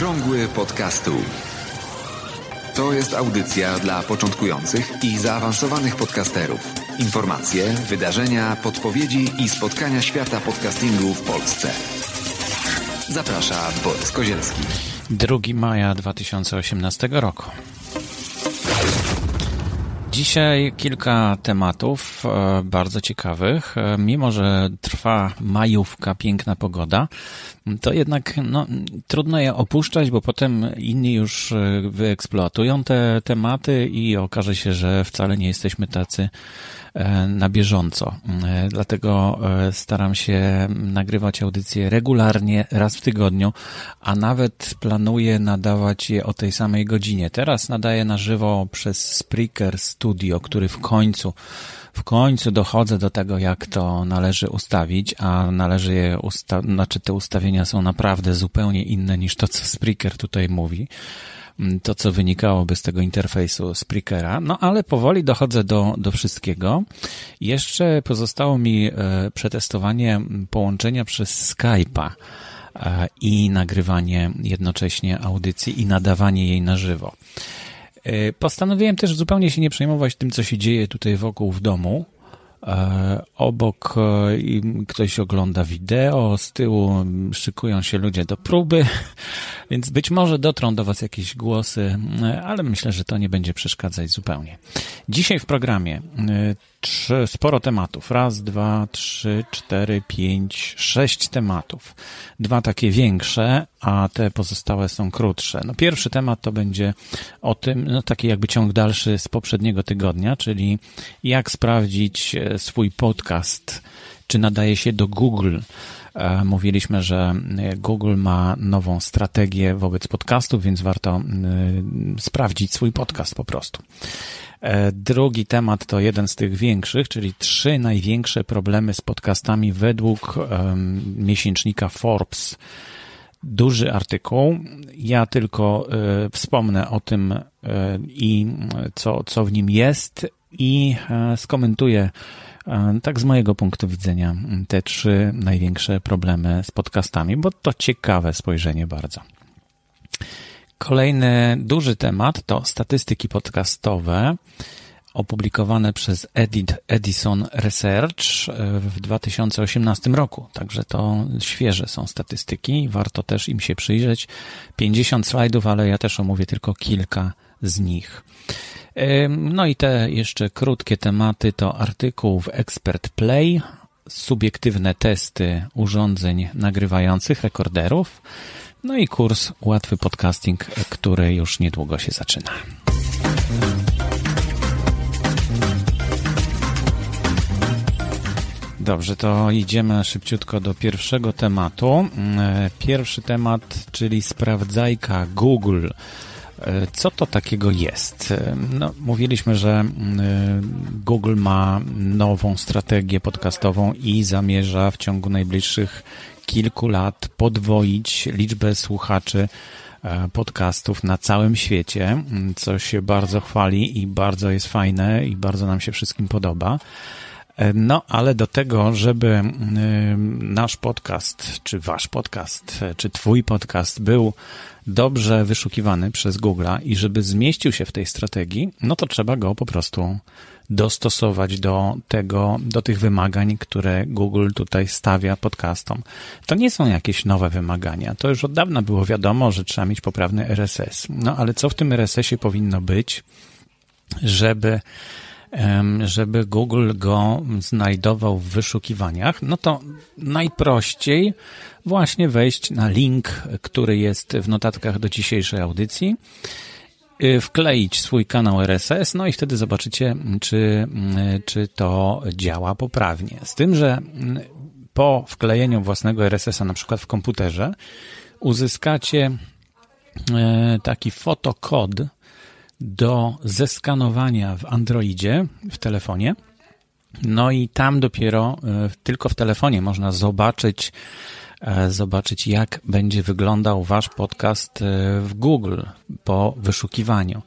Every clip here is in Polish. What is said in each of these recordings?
Okrągły podcastu. To jest audycja dla początkujących i zaawansowanych podcasterów. Informacje, wydarzenia, podpowiedzi i spotkania świata podcastingu w Polsce. Zaprasza Borys Kozielski. 2 maja 2018 roku. Dzisiaj kilka tematów e, bardzo ciekawych. E, mimo, że trwa majówka, piękna pogoda, to jednak no, trudno je opuszczać, bo potem inni już e, wyeksploatują te tematy i okaże się, że wcale nie jesteśmy tacy na bieżąco. E, dlatego e, staram się nagrywać audycje regularnie, raz w tygodniu, a nawet planuję nadawać je o tej samej godzinie. Teraz nadaję na żywo przez Spreaker Studio, który w końcu w końcu dochodzę do tego, jak to należy ustawić, a należy je usta- znaczy te ustawienia są naprawdę zupełnie inne niż to, co Spreaker tutaj mówi. Mm, to, co wynikałoby z tego interfejsu Spreakera. No ale powoli dochodzę do, do wszystkiego. Jeszcze pozostało mi e, przetestowanie połączenia przez Skype'a e, i nagrywanie jednocześnie audycji i nadawanie jej na żywo. E, postanowiłem też zupełnie się nie przejmować tym, co się dzieje tutaj wokół w domu, obok e, ktoś ogląda wideo, z tyłu szykują się ludzie do próby, więc być może dotrą do Was jakieś głosy, e, ale myślę, że to nie będzie przeszkadzać zupełnie. Dzisiaj w programie trzy, sporo tematów. Raz, dwa, trzy, cztery, pięć, sześć tematów. Dwa takie większe, a te pozostałe są krótsze. No pierwszy temat to będzie o tym, no taki jakby ciąg dalszy z poprzedniego tygodnia, czyli jak sprawdzić e, swój podcast, czy nadaje się do Google. E, mówiliśmy, że e, Google ma nową strategię wobec podcastów, więc warto sprawdzić swój podcast po prostu. E, drugi temat to jeden z tych większych, czyli trzy największe problemy z podcastami według um, miesięcznika Forbes. Duży artykuł. Ja tylko y, wspomnę o tym y, i co, co w nim jest i y, skomentuję tak z mojego punktu widzenia te trzy największe problemy z podcastami, bo to ciekawe spojrzenie bardzo. Kolejny duży temat to statystyki podcastowe opublikowane przez Edit, Edison Research e, w 2018 roku. Także to świeże są statystyki, warto też im się przyjrzeć. 50 slajdów, ale ja też omówię tylko kilka z nich. E, no i te jeszcze krótkie tematy to artykuł w Expert Play, subiektywne testy urządzeń nagrywających, rekorderów, no i kurs Łatwy Podcasting, który już niedługo się zaczyna. Dobrze, to idziemy szybciutko do pierwszego tematu. Pierwszy temat, czyli sprawdzajka Google. Co to takiego jest? No, mówiliśmy, że Google ma nową strategię podcastową i zamierza w ciągu najbliższych kilku lat podwoić liczbę słuchaczy e, podcastów na całym świecie, co się bardzo chwali i bardzo jest fajne i bardzo nam się wszystkim podoba. No, ale do tego, żeby nasz podcast, czy wasz podcast, czy twój podcast był dobrze wyszukiwany przez Google'a i żeby zmieścił się w tej strategii, no to trzeba go po prostu dostosować do tego, do tych wymagań, które Google tutaj stawia podcastom. To nie są jakieś nowe wymagania. To już od dawna było wiadomo, że trzeba mieć poprawny RSS. No ale co w tym RSS-ie powinno być, żeby żeby Google go znajdował w wyszukiwaniach, no to najprościej właśnie wejść na link, który jest w notatkach do dzisiejszej audycji Y, wkleić swój kanał RSS, no i wtedy zobaczycie, czy, y, czy to działa poprawnie. Z tym, że y, po wklejeniu własnego RSS-a na przykład w komputerze uzyskacie taki fotokod do zeskanowania w Androidzie, w telefonie. No i tam dopiero tylko w telefonie można zobaczyć E, zobaczyć, jak będzie wyglądał Wasz podcast e, w Google po wyszukiwaniu.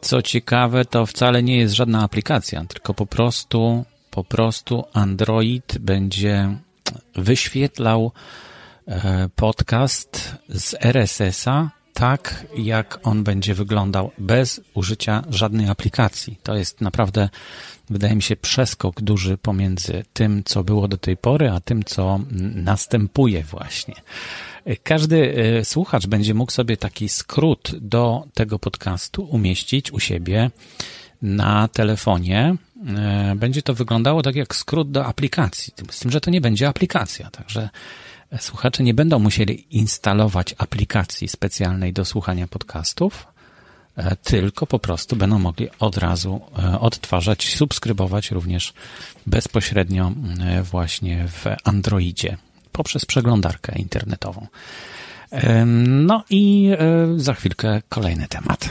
Co ciekawe, to wcale nie jest żadna aplikacja, tylko po prostu, po prostu Android będzie wyświetlał podcast z RSS-a tak, jak on będzie wyglądał bez użycia żadnej aplikacji. To jest naprawdę, wydaje mi się, przeskok duży pomiędzy tym, co było do tej pory, a tym, co następuje właśnie. Każdy e, słuchacz będzie mógł sobie taki skrót do tego podcastu umieścić u siebie na telefonie. E, będzie to wyglądało tak jak skrót do aplikacji, z tym, że to nie będzie aplikacja, także słuchacze nie będą musieli instalować aplikacji specjalnej do słuchania podcastów, e, tylko po prostu będą mogli od razu odtwarzać, subskrybować również bezpośrednio właśnie w Androidzie poprzez przeglądarkę internetową. No i e, za chwilkę kolejny temat.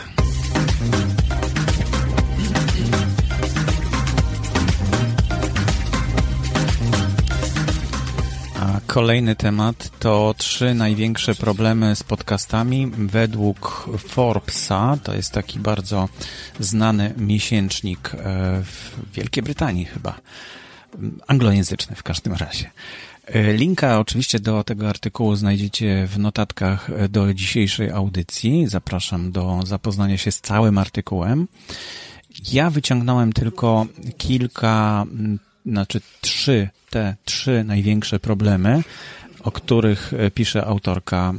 Kolejny temat to trzy największe problemy z podcastami według Forbesa. To jest taki bardzo znany miesięcznik e, w Wielkiej Brytanii chyba. Anglojęzyczny w każdym razie. E, linka oczywiście do tego artykułu znajdziecie w notatkach do dzisiejszej audycji. Zapraszam do zapoznania się z całym artykułem. Ja wyciągnąłem tylko kilka, znaczy trzy, te trzy największe problemy, o których pisze autorka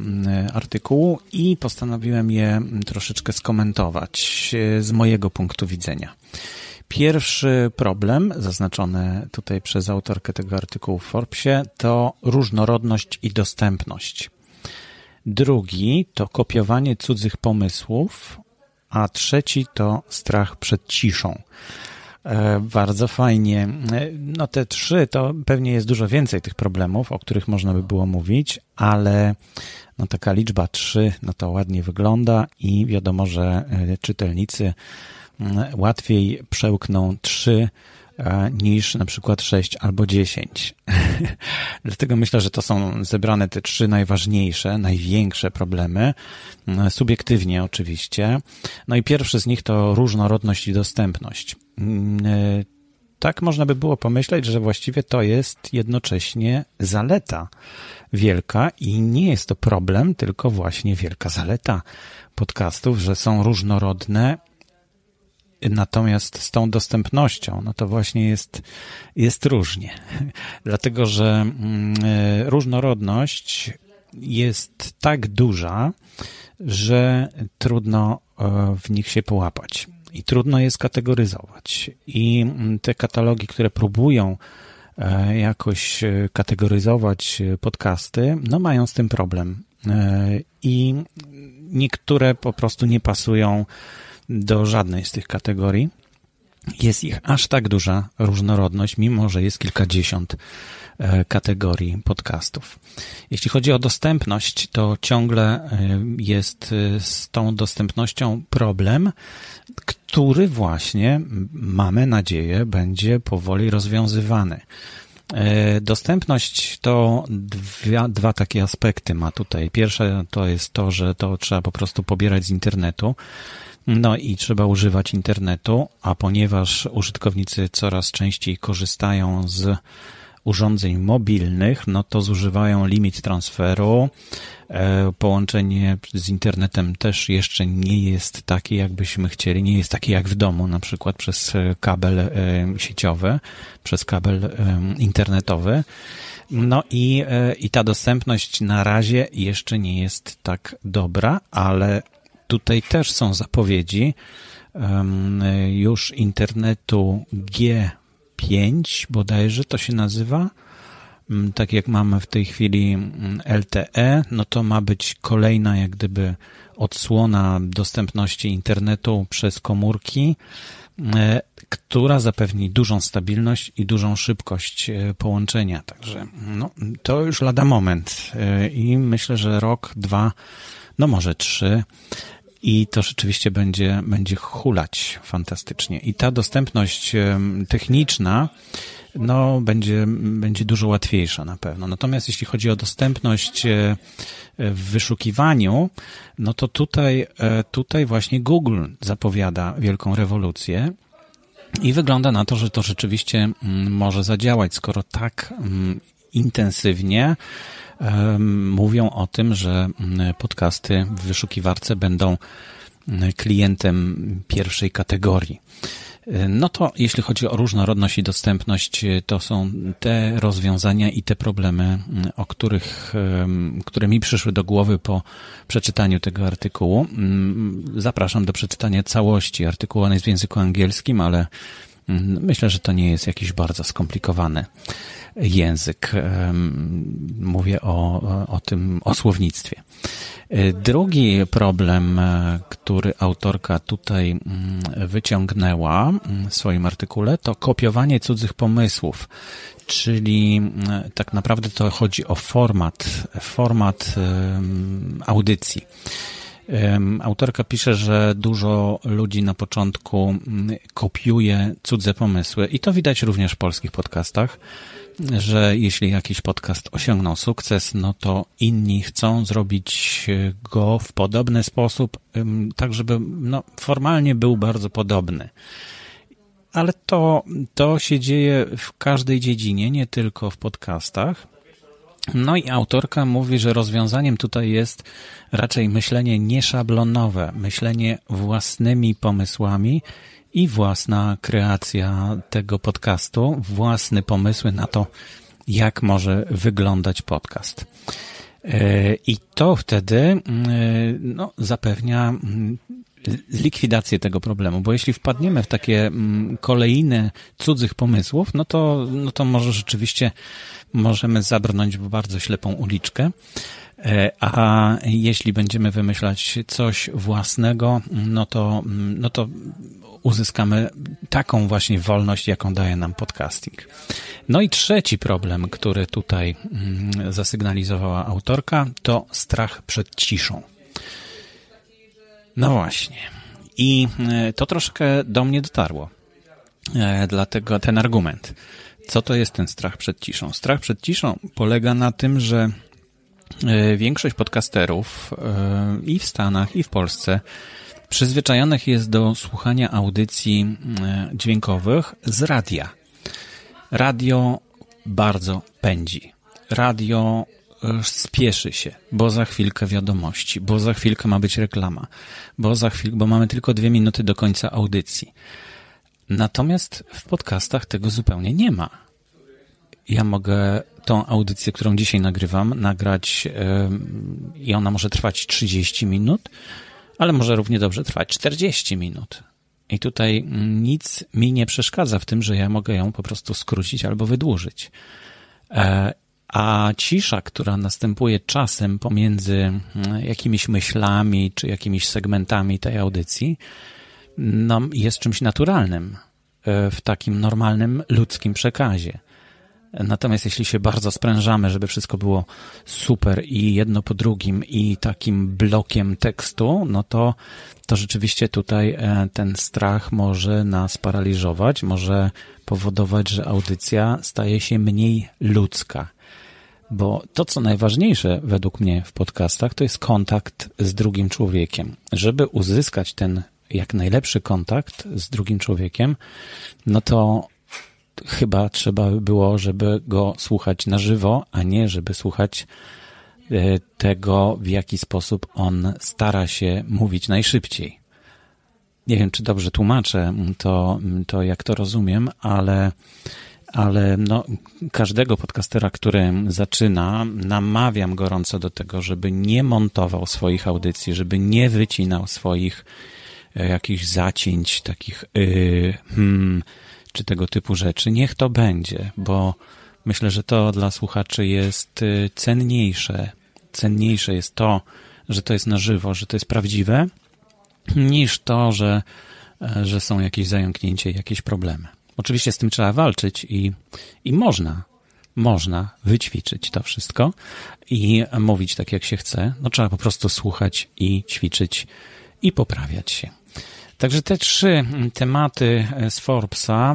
artykułu i postanowiłem je troszeczkę skomentować e, z mojego punktu widzenia. Pierwszy problem, zaznaczony tutaj przez autorkę tego artykułu w Forbesie, to różnorodność i dostępność. Drugi to kopiowanie cudzych pomysłów, a trzeci to strach przed ciszą. E, bardzo fajnie. E, no te trzy to pewnie jest dużo więcej tych problemów, o których można by było mówić, ale no taka liczba trzy, no to ładnie wygląda i wiadomo, że e, czytelnicy łatwiej przełkną trzy niż na przykład 6 albo 10. Dlatego myślę, że to są zebrane te trzy najważniejsze, największe problemy, e, subiektywnie oczywiście. No i pierwszy z nich to różnorodność i dostępność. E, tak można by było pomyśleć, że właściwie to jest jednocześnie zaleta wielka i nie jest to problem, tylko właśnie wielka zaleta podcastów, że są różnorodne Natomiast z tą dostępnością, no to właśnie jest, jest różnie. Dlatego, że mm, e, różnorodność jest tak duża, że trudno e, w nich się połapać. I trudno je skategoryzować. I mm, te katalogi, które próbują e, jakoś kategoryzować podcasty, no mają z tym problem. I niektóre po prostu nie pasują do żadnej z tych kategorii. Jest ich aż tak duża różnorodność, mimo że jest kilkadziesiąt e, kategorii podcastów. Jeśli chodzi o dostępność, to ciągle e, jest e, z tą dostępnością problem, który właśnie mamy nadzieję będzie powoli rozwiązywany. Dostępność to dwa, dwa takie aspekty ma tutaj. Pierwsze to jest to, że to trzeba po prostu pobierać z internetu. No i trzeba używać internetu, a ponieważ użytkownicy coraz częściej korzystają z urządzeń mobilnych, no to zużywają limit transferu. E, połączenie z internetem też jeszcze nie jest takie, jakbyśmy chcieli, nie jest takie jak w domu, na przykład przez kabel e, sieciowy, przez kabel e, internetowy. No i, i ta dostępność na razie jeszcze nie jest tak dobra, ale Tutaj też są zapowiedzi już internetu G5 bodajże to się nazywa. Mm, tak jak mamy w tej chwili mm, LTE, no to ma być kolejna jak gdyby odsłona dostępności internetu przez komórki, e, która zapewni dużą stabilność i dużą szybkość e, połączenia. Także no, to już lada moment e, i myślę, że rok, dwa, no może trzy i to rzeczywiście będzie, będzie hulać fantastycznie. I ta dostępność techniczna, no, będzie, będzie dużo łatwiejsza na pewno. Natomiast jeśli chodzi o dostępność e, w wyszukiwaniu, no to tutaj, e, tutaj właśnie Google zapowiada wielką rewolucję. I wygląda na to, że to rzeczywiście mm, może zadziałać, skoro tak mm, intensywnie mówią o tym, że podcasty w wyszukiwarce będą klientem pierwszej kategorii. No to jeśli chodzi o różnorodność i dostępność, to są te rozwiązania i te problemy, o których, które mi przyszły do głowy po przeczytaniu tego artykułu. Zapraszam do przeczytania całości. Artykuł on jest w języku angielskim, ale myślę, że to nie jest jakiś bardzo skomplikowany język. Mówię o, o tym, o słownictwie. Drugi problem, który autorka tutaj mm, wyciągnęła w swoim artykule, to kopiowanie cudzych pomysłów. Czyli mm, tak naprawdę to chodzi o format, format audycji. Autorka pisze, że dużo ludzi na początku mm, kopiuje cudze pomysły i to widać również w polskich podcastach że jeśli jakiś podcast osiągnął sukces, no to inni chcą zrobić go w podobny sposób, tak żeby no, formalnie był bardzo podobny. Ale to, to się dzieje w każdej dziedzinie, nie tylko w podcastach. No i autorka mówi, że rozwiązaniem tutaj jest raczej myślenie nieszablonowe, myślenie własnymi pomysłami i własna kreacja tego podcastu, własne pomysły na to, jak może wyglądać podcast. E, I to wtedy e, no, zapewnia mm, likwidację tego problemu, bo jeśli wpadniemy w takie mm, kolejne cudzych pomysłów, no to, no to może rzeczywiście możemy zabrnąć w bardzo ślepą uliczkę. E, a jeśli będziemy wymyślać coś własnego, no to, mm, no to uzyskamy taką właśnie wolność, jaką daje nam podcasting. No i trzeci problem, który tutaj mm, zasygnalizowała autorka, to strach przed ciszą. No właśnie. I e, to troszkę do mnie dotarło. E, dlatego ten argument. Co to jest ten strach przed ciszą? Strach przed ciszą polega na tym, że e, większość podcasterów i w Stanach, i w Polsce przyzwyczajonych jest do słuchania audycji dźwiękowych z radia. Radio bardzo pędzi. Radio spieszy się, bo za chwilkę wiadomości, bo za chwilkę ma być reklama, bo za chwilkę, bo mamy tylko dwie minuty do końca audycji. Natomiast w podcastach tego zupełnie nie ma. Ja mogę tą audycję, którą dzisiaj nagrywam, nagrać yy, i ona może trwać 30 minut, ale może równie dobrze trwać 40 minut. I tutaj nic mi nie przeszkadza w tym, że ja mogę ją po prostu skrócić albo wydłużyć. A cisza, która następuje czasem pomiędzy mm, jakimiś myślami czy jakimiś segmentami tej audycji, no, jest czymś naturalnym e, w takim normalnym ludzkim przekazie. Natomiast jeśli się bardzo sprężamy, żeby wszystko było super i jedno po drugim i takim blokiem tekstu, no to, to rzeczywiście tutaj e, ten strach może nas paraliżować, może powodować, że audycja staje się mniej ludzka. Bo to, co najważniejsze według mnie w podcastach, to jest kontakt z drugim człowiekiem. Żeby uzyskać ten jak najlepszy kontakt z drugim człowiekiem, no to chyba trzeba by było, żeby go słuchać na żywo, a nie żeby słuchać e, tego, w jaki sposób on stara się mówić najszybciej. Nie wiem, czy dobrze tłumaczę to, to jak to rozumiem, ale, ale no, każdego podcastera, który zaczyna, namawiam gorąco do tego, żeby nie montował swoich audycji, żeby nie wycinał swoich e, jakichś zacięć, takich yy, hmm, czy tego typu rzeczy. Niech to będzie, bo myślę, że to dla słuchaczy jest y, cenniejsze. Cenniejsze jest to, że to jest na żywo, że to jest prawdziwe, niż to, że, e, że są jakieś zająknięcia, jakieś problemy. Oczywiście z tym trzeba walczyć i, i można, można wyćwiczyć to wszystko i mówić tak, jak się chce. No trzeba po prostu słuchać i ćwiczyć i poprawiać się. Także te trzy tematy z Forbesa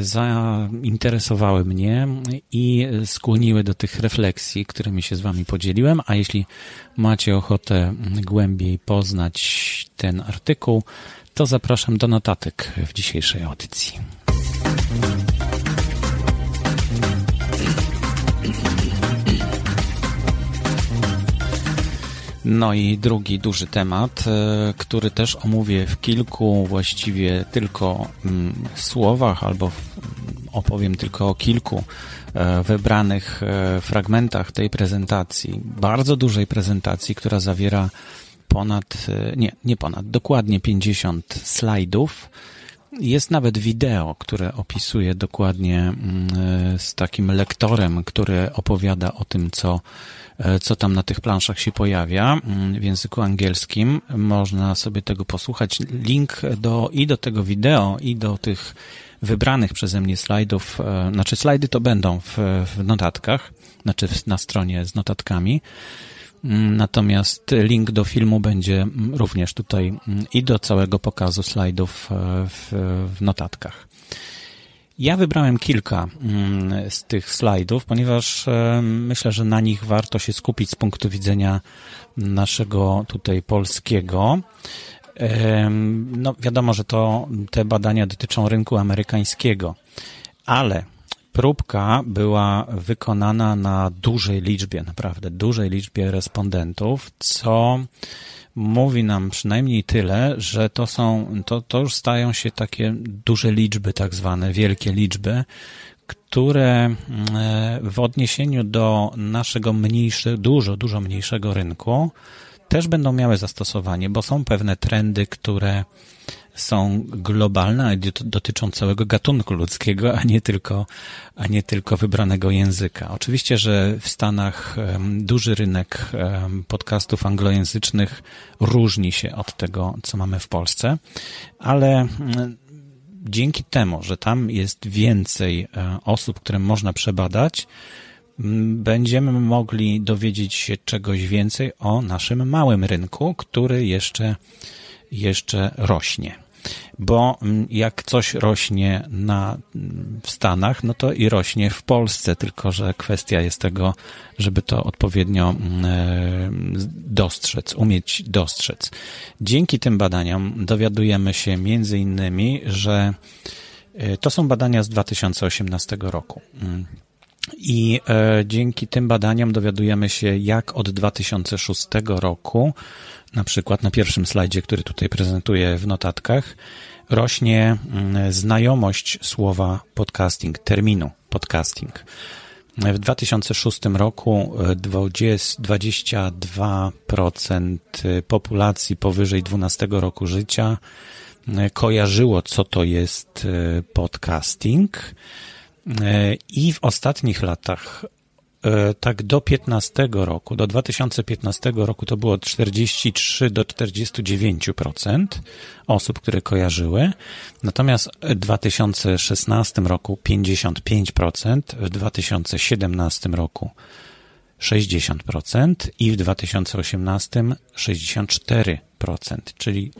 zainteresowały mnie i skłoniły do tych refleksji, którymi się z Wami podzieliłem. A jeśli macie ochotę głębiej poznać ten artykuł, to zapraszam do notatek w dzisiejszej audycji. No i drugi duży temat, e, który też omówię w kilku właściwie tylko mm, słowach, albo mm, opowiem tylko o kilku e, wybranych e, fragmentach tej prezentacji, bardzo dużej prezentacji, która zawiera ponad, nie, nie ponad, dokładnie 50 slajdów. Jest nawet wideo, które opisuje dokładnie mm, z takim lektorem, który opowiada o tym, co E, co tam na tych planszach się pojawia mm, w języku angielskim. Można sobie tego posłuchać. Link do, i do tego wideo, i do tych wybranych przeze mnie slajdów, e, znaczy slajdy to będą w, w notatkach, znaczy na stronie z notatkami. Natomiast link do filmu będzie również tutaj mm, i do całego pokazu slajdów e, w, w notatkach. Ja wybrałem kilka mm, z tych slajdów, ponieważ e, myślę, że na nich warto się skupić z punktu widzenia naszego tutaj polskiego. No, wiadomo, że to te badania dotyczą rynku amerykańskiego, ale próbka była wykonana na dużej liczbie, naprawdę dużej liczbie respondentów, co mówi nam przynajmniej tyle, że to są, to, to już stają się takie duże liczby, tak zwane wielkie liczby, które mm, w odniesieniu do naszego mniejszego, dużo, dużo mniejszego rynku też będą miały zastosowanie, bo są pewne trendy, które są globalne, dotyczą całego gatunku ludzkiego, a nie tylko, a nie tylko wybranego języka. Oczywiście, że w Stanach duży rynek podcastów anglojęzycznych różni się od tego, co mamy w Polsce, ale dzięki temu, że tam jest więcej e, osób, które można przebadać, będziemy mogli dowiedzieć się czegoś więcej o naszym małym rynku, który jeszcze, jeszcze rośnie bo mm, jak coś rośnie na, w Stanach, no to i rośnie w Polsce, tylko że kwestia jest tego, żeby to odpowiednio mm, e, dostrzec, umieć dostrzec. Dzięki tym badaniom dowiadujemy się między innymi, że e, to są badania z 2018 roku. I e, dzięki tym badaniom dowiadujemy się, jak od 2006 roku, na przykład na pierwszym slajdzie, który tutaj prezentuję w notatkach, rośnie mm, znajomość słowa podcasting, terminu podcasting. W 2006 roku 20, 22% populacji powyżej 12 roku życia e, kojarzyło, co to jest e, podcasting. E, I w ostatnich latach, e, tak do 15 roku, do 2015 roku to było 43 do 49% osób, które kojarzyły. Natomiast w 2016 roku 55%, w 2017 roku 60% i w 2018 64%, czyli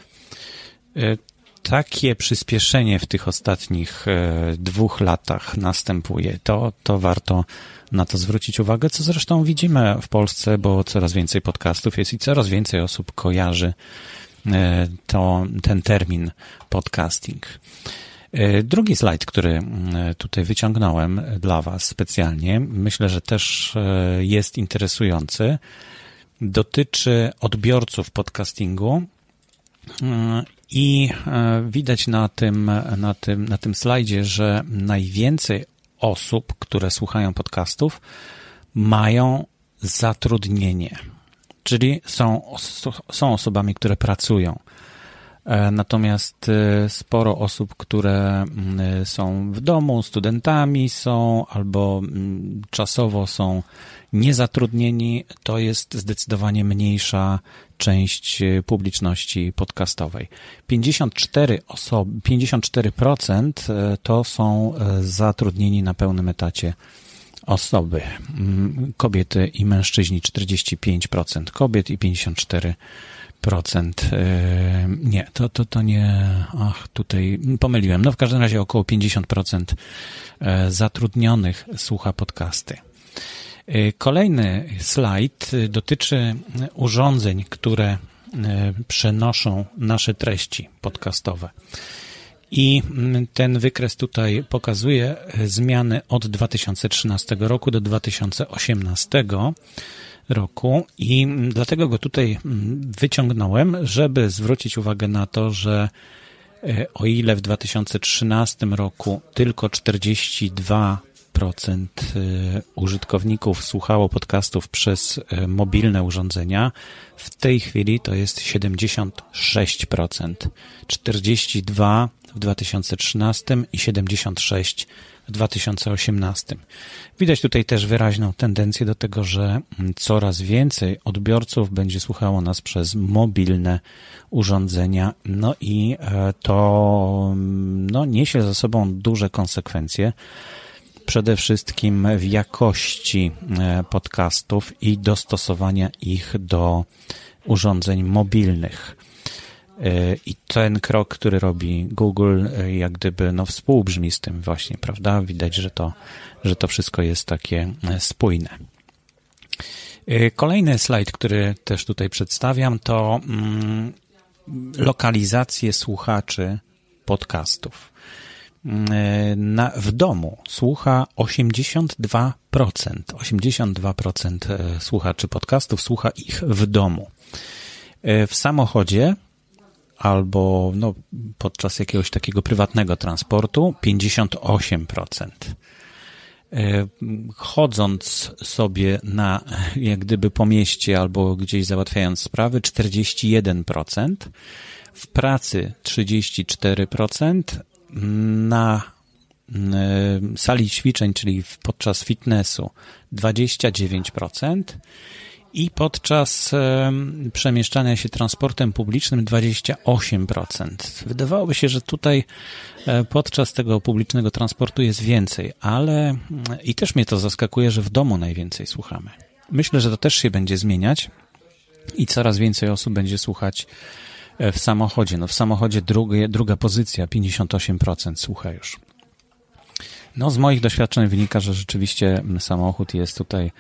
e, takie przyspieszenie w tych ostatnich e, dwóch latach następuje, to, to warto na to zwrócić uwagę, co zresztą widzimy w Polsce, bo coraz więcej podcastów jest i coraz więcej osób kojarzy e, to, ten termin podcasting. E, drugi slajd, który tutaj wyciągnąłem dla Was specjalnie, myślę, że też jest interesujący, dotyczy odbiorców podcastingu i e, widać na tym, na tym, na tym slajdzie, że najwięcej osób, które słuchają podcastów, mają zatrudnienie, czyli są, są osobami, które pracują. E, natomiast e, sporo osób, które są w domu, studentami są albo czasowo są niezatrudnieni, to jest zdecydowanie mniejsza część e, publiczności podcastowej. 54 osoby, 54% to są e, zatrudnieni na pełnym etacie osoby. Mm, kobiety i mężczyźni 45% kobiet i 54% e, nie, to, to, to nie, ach, tutaj pomyliłem. No w każdym razie około 50% zatrudnionych słucha podcasty. Y, kolejny slajd y, dotyczy urządzeń, które y, przenoszą nasze treści podcastowe. I mm, ten wykres tutaj pokazuje zmiany od 2013 roku do 2018. roku i dlatego go tutaj wyciągnąłem, żeby zwrócić uwagę na to, że e, o ile w 2013 roku tylko 42 procent y, użytkowników słuchało podcastów przez y, mobilne urządzenia. W tej chwili to jest 76%. 42 w 2013 i 76 w 2018. Widać tutaj też wyraźną tendencję do tego, że coraz więcej odbiorców będzie słuchało nas przez mobilne urządzenia, no i e, to no, niesie za sobą duże konsekwencje przede wszystkim w jakości e, podcastów i dostosowania ich do urządzeń mobilnych. E, I ten krok, który robi Google, e, jak gdyby no, współbrzmi z tym właśnie, prawda? Widać, że to, że to wszystko jest takie spójne. Kolejny slajd, który też tutaj przedstawiam, to mm, lokalizację słuchaczy podcastów. E, na, w domu słucha 82%. 82% e, słuchaczy podcastów słucha ich w domu. E, w samochodzie albo no, podczas jakiegoś takiego prywatnego transportu 58%. Chodząc sobie na, jak gdyby po mieście albo gdzieś załatwiając sprawy, 41%. W pracy 34%, na e, sali ćwiczeń, czyli podczas fitnessu 29% i podczas przemieszczania się transportem publicznym 28%. Wydawałoby się, że tutaj e, podczas tego publicznego transportu jest więcej, ale i też mnie to zaskakuje, że w domu najwięcej słuchamy. Myślę, że to też się będzie zmieniać i coraz więcej osób będzie słuchać E, w samochodzie. No w samochodzie drugie, druga pozycja, 58% słucha już. No, z moich doświadczeń wynika, że rzeczywiście samochód jest tutaj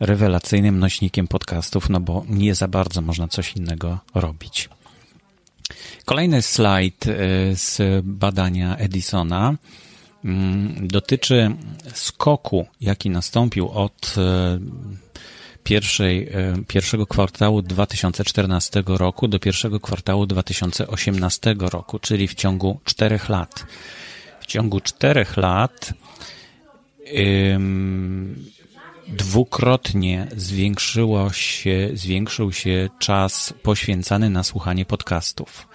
rewelacyjnym nośnikiem podcastów, no bo nie za bardzo można coś innego robić. Kolejny slajd e, z badania Edisona mm, dotyczy skoku, jaki nastąpił od e, pierwszej, e, pierwszego kwartału 2014 roku do pierwszego kwartału 2018 roku, czyli w ciągu czterech lat. W ciągu czterech lat ym, dwukrotnie zwiększyło się, zwiększył się czas poświęcany na słuchanie podcastów.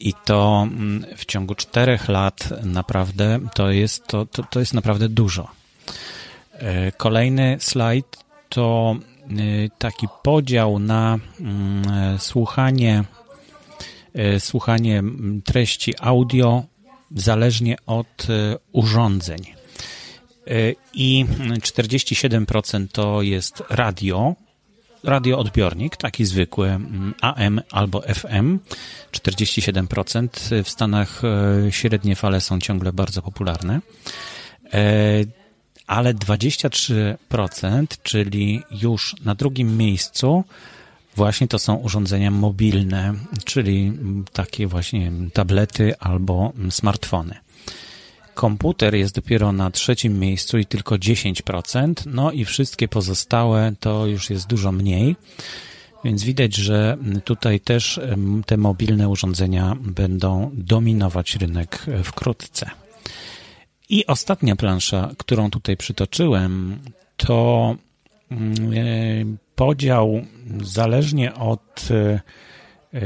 I to mm, w ciągu czterech lat naprawdę to jest, to, to, to jest naprawdę dużo. E, kolejny slajd to y, taki podział na mm, słuchanie, y, słuchanie treści audio zależnie od y, urządzeń. I 47% to jest radio, radioodbiornik, taki zwykły mm, AM albo FM. 47%. W Stanach średnie fale są ciągle bardzo popularne ale 23%, czyli już na drugim miejscu, właśnie to są urządzenia mobilne, czyli takie właśnie tablety albo smartfony. Komputer jest dopiero na trzecim miejscu i tylko 10%, no i wszystkie pozostałe to już jest dużo mniej. Więc widać, że tutaj też te mobilne urządzenia będą dominować rynek wkrótce. I ostatnia plansza, którą tutaj przytoczyłem, to mm, e, podział zależnie od e, e,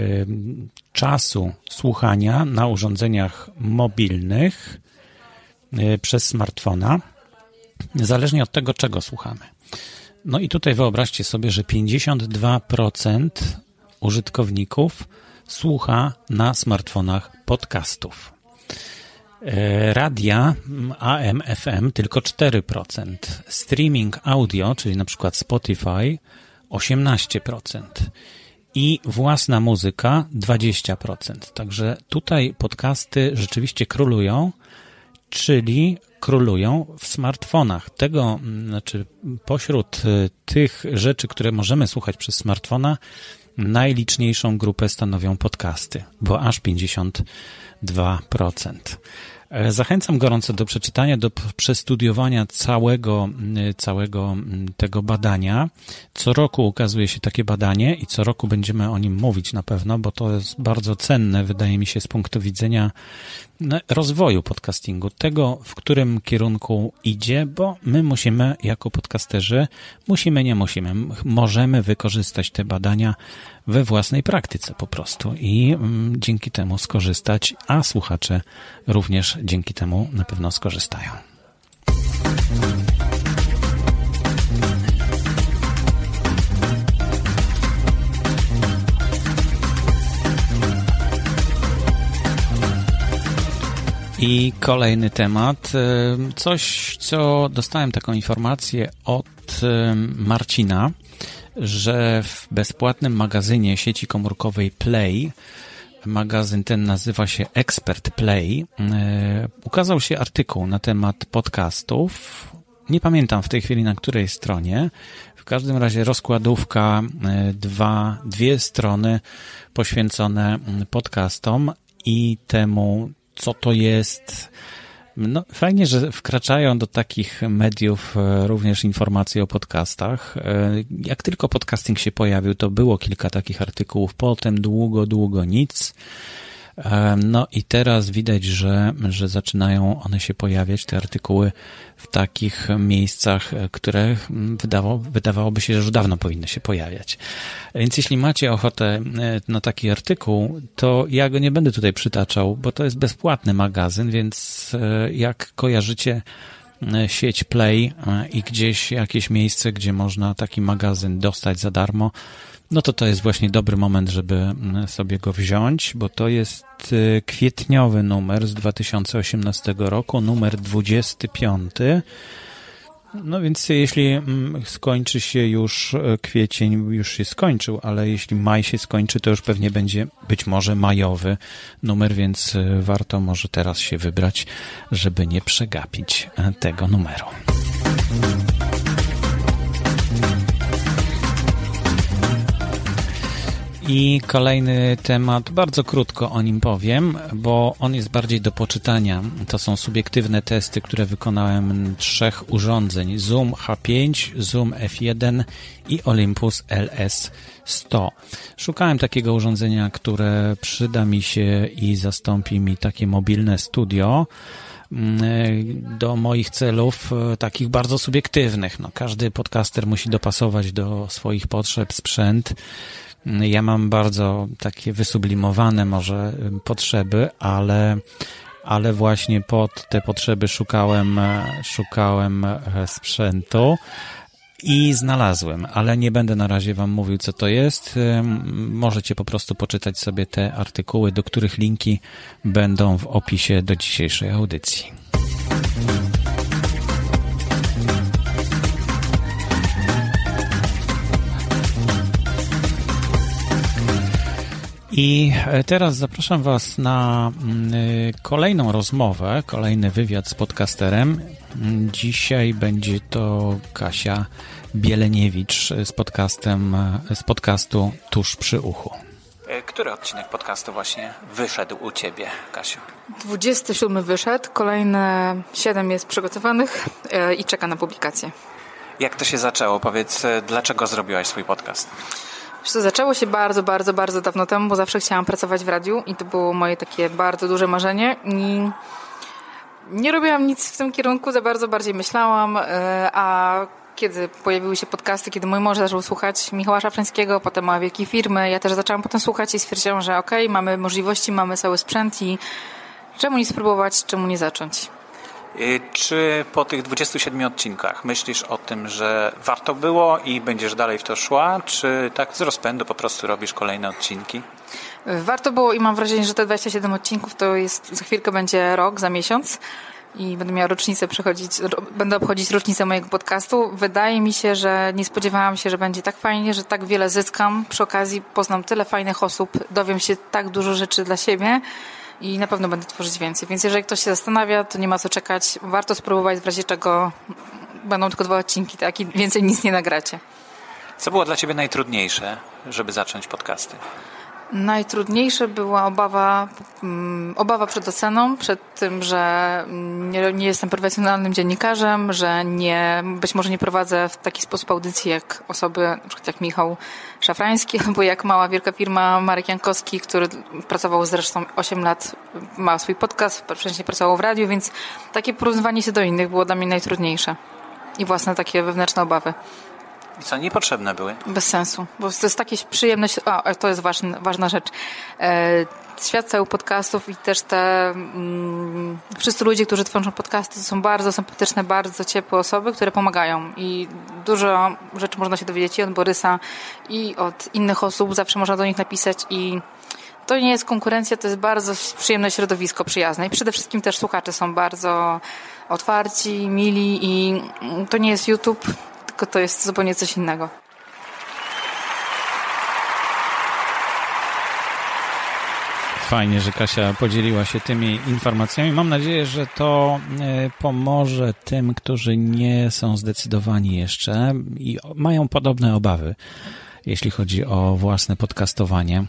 czasu słuchania na urządzeniach mobilnych przez smartfona, zależnie od tego, czego słuchamy. No i tutaj wyobraźcie sobie, że 52% użytkowników słucha na smartfonach podcastów. E, radia AM, FM tylko 4%. Streaming audio, czyli na przykład Spotify 18%. I własna muzyka 20%. Także tutaj podcasty rzeczywiście królują, czyli królują w smartfonach. Tego, znaczy pośród e, tych rzeczy, które możemy słuchać przez smartfona, najliczniejszą grupę stanowią podcasty, bo aż 52%. E, zachęcam gorąco do przeczytania, do przestudiowania całego, całego tego badania. Co roku ukazuje się takie badanie i co roku będziemy o nim mówić na pewno, bo to jest bardzo cenne, wydaje mi się, z punktu widzenia no, rozwoju podcastingu, tego, w którym kierunku idzie, bo my musimy, jako podcasterzy, musimy, nie musimy, możemy wykorzystać te badania we własnej praktyce po prostu i mm, dzięki temu skorzystać, a słuchacze również dzięki temu na pewno skorzystają. I kolejny temat. Y, coś, co dostałem taką informację od y, Marcina, że w bezpłatnym magazynie sieci komórkowej Play, magazyn ten nazywa się Expert Play, y, ukazał się artykuł na temat podcastów. Nie pamiętam w tej chwili na której stronie. W każdym razie rozkładówka, dwa, dwie strony poświęcone podcastom i temu, co to jest. No, fajnie, że wkraczają do takich mediów e, również informacje o podcastach. E, jak tylko podcasting się pojawił, to było kilka takich artykułów, potem długo, długo nic. No i teraz widać, że, że zaczynają one się pojawiać, te artykuły, w takich miejscach, e, które wydawało, wydawałoby się, że już dawno powinny się pojawiać. Więc jeśli macie ochotę e, na taki artykuł, to ja go nie będę tutaj przytaczał, bo to jest bezpłatny magazyn, więc e, jak kojarzycie sieć Play i gdzieś jakieś miejsce, gdzie można taki magazyn dostać za darmo, no to to jest właśnie dobry moment, żeby mm, sobie go wziąć, bo to jest y, kwietniowy numer z 2018 roku, numer 25. No więc jeśli mm, skończy się już e, kwiecień, już się skończył, ale jeśli maj się skończy, to już pewnie będzie być może majowy numer, więc e, warto może teraz się wybrać, żeby nie przegapić e, tego numeru. I kolejny temat, bardzo krótko o nim powiem, bo on jest bardziej do poczytania. To są subiektywne testy, które wykonałem trzech urządzeń: Zoom H5, Zoom F1 i Olympus LS100. Szukałem takiego urządzenia, które przyda mi się i zastąpi mi takie mobilne studio mm, do moich celów e, takich bardzo subiektywnych. No, każdy podcaster musi dopasować do swoich potrzeb sprzęt ja mam bardzo takie wysublimowane może potrzeby, ale ale właśnie pod te potrzeby szukałem, szukałem e, sprzętu i znalazłem, ale nie będę na razie Wam mówił, co to jest. Możecie po prostu poczytać sobie te artykuły, do których linki będą w opisie do dzisiejszej audycji. I e, teraz zapraszam Was na mm, y, kolejną rozmowę, kolejny wywiad z podcasterem. Dzisiaj będzie to Kasia Bieleniewicz z podcastem, e, z podcastu Tuż przy uchu. E, który odcinek podcastu właśnie wyszedł u Ciebie, Kasiu? 27 wyszedł, kolejne 7 jest przygotowanych i czeka na publikację. Jak to się zaczęło? Powiedz, dlaczego zrobiłaś swój podcast? To zaczęło się bardzo, bardzo, bardzo dawno temu, bo zawsze chciałam pracować w radiu i to było moje takie bardzo duże marzenie i nie robiłam nic w tym kierunku, za bardzo bardziej myślałam, e, a kiedy pojawiły się podcasty, kiedy mój mąż zaczął słuchać Michała Szafrańskiego, potem małe wielkie firmy, ja też zaczęłam potem słuchać i stwierdziłam, że okej, okay, mamy możliwości, mamy cały sprzęt i czemu nie spróbować, czemu nie zacząć. Y, czy po tych 27 odcinkach myślisz o tym, że warto było i będziesz dalej w to szła, czy tak z rozpędu po prostu robisz kolejne odcinki? Warto było i mam wrażenie, że te 27 odcinków to jest, za chwilkę będzie rok, za miesiąc i będę miała rocznicę przechodzić, będę obchodzić rocznicę mojego podcastu. Wydaje mi się, że nie spodziewałam się, że będzie tak fajnie, że tak wiele zyskam. Przy okazji poznam tyle fajnych osób, dowiem się tak dużo rzeczy dla siebie i na pewno będę tworzyć więcej. Więc jeżeli ktoś się zastanawia, to nie ma co czekać. Warto spróbować, w razie czego będą tylko dwa odcinki, tak? I więcej nic nie nagracie. Co było dla Ciebie najtrudniejsze, żeby zacząć podcasty? Najtrudniejsze była obawa, um, obawa przed oceną, przed tym, że nie, nie, jestem profesjonalnym dziennikarzem, że nie, być może nie prowadzę w taki sposób audycji jak osoby, na przykład jak Michał Szafrański, albo jak mała wielka firma Marek Jankowski, który pracował zresztą 8 lat, ma swój podcast, wcześniej pracował w radiu, więc takie porównywanie się do innych było dla mnie najtrudniejsze. I własne takie wewnętrzne obawy. I co, niepotrzebne były? Bez sensu, bo to jest takie przyjemność, a to jest ważna, ważna rzecz. E, świat cały podcastów i też te mm, wszyscy ludzie, którzy tworzą podcasty, to są bardzo sympatyczne, bardzo ciepłe osoby, które pomagają. I dużo rzeczy można się dowiedzieć i od Borysa i od innych osób, zawsze można do nich napisać i to nie jest konkurencja, to jest bardzo przyjemne środowisko, przyjazne. I przede wszystkim też słuchacze są bardzo otwarci, mili i to nie jest YouTube, tylko to jest zupełnie coś innego. Fajnie, że Kasia podzieliła się tymi informacjami. Mam nadzieję, że to e, pomoże tym, którzy nie są zdecydowani jeszcze i mają podobne obawy jeśli chodzi o własne podcastowanie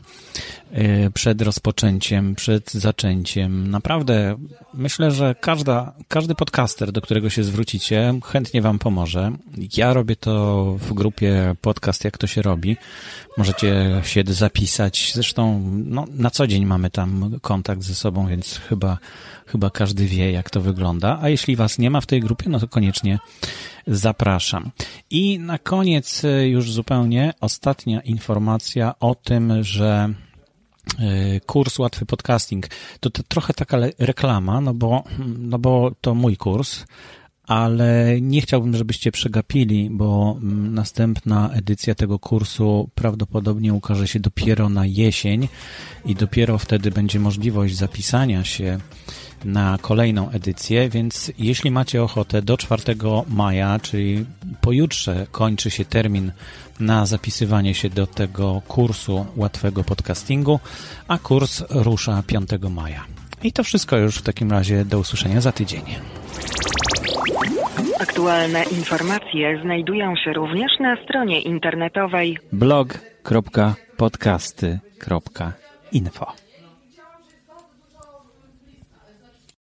y, przed rozpoczęciem, przed zaczęciem. Naprawdę myślę, że każda, każdy podcaster, do którego się zwrócicie, chętnie Wam pomoże. Ja robię to w grupie podcast, jak to się robi. Możecie się zapisać. Zresztą no, na co dzień mamy tam kontakt ze sobą, więc chyba, chyba każdy wie, jak to wygląda. A jeśli Was nie ma w tej grupie, no to koniecznie zapraszam. I na koniec e, już zupełnie ostatnia informacja o tym, że e, kurs Łatwy Podcasting to, to trochę taka reklama, no bo, no bo to mój kurs, ale nie chciałbym, żebyście przegapili, bo mm, następna edycja tego kursu prawdopodobnie ukaże się dopiero na jesień i dopiero wtedy będzie możliwość zapisania się na kolejną edycję, więc jeśli macie ochotę do 4 maja, czyli pojutrze kończy się termin na zapisywanie się do tego kursu łatwego podcastingu, a kurs rusza 5 maja. I to wszystko już w takim razie do usłyszenia za tydzień. Aktualne informacje znajdują się również na stronie internetowej blog.podcasty.info.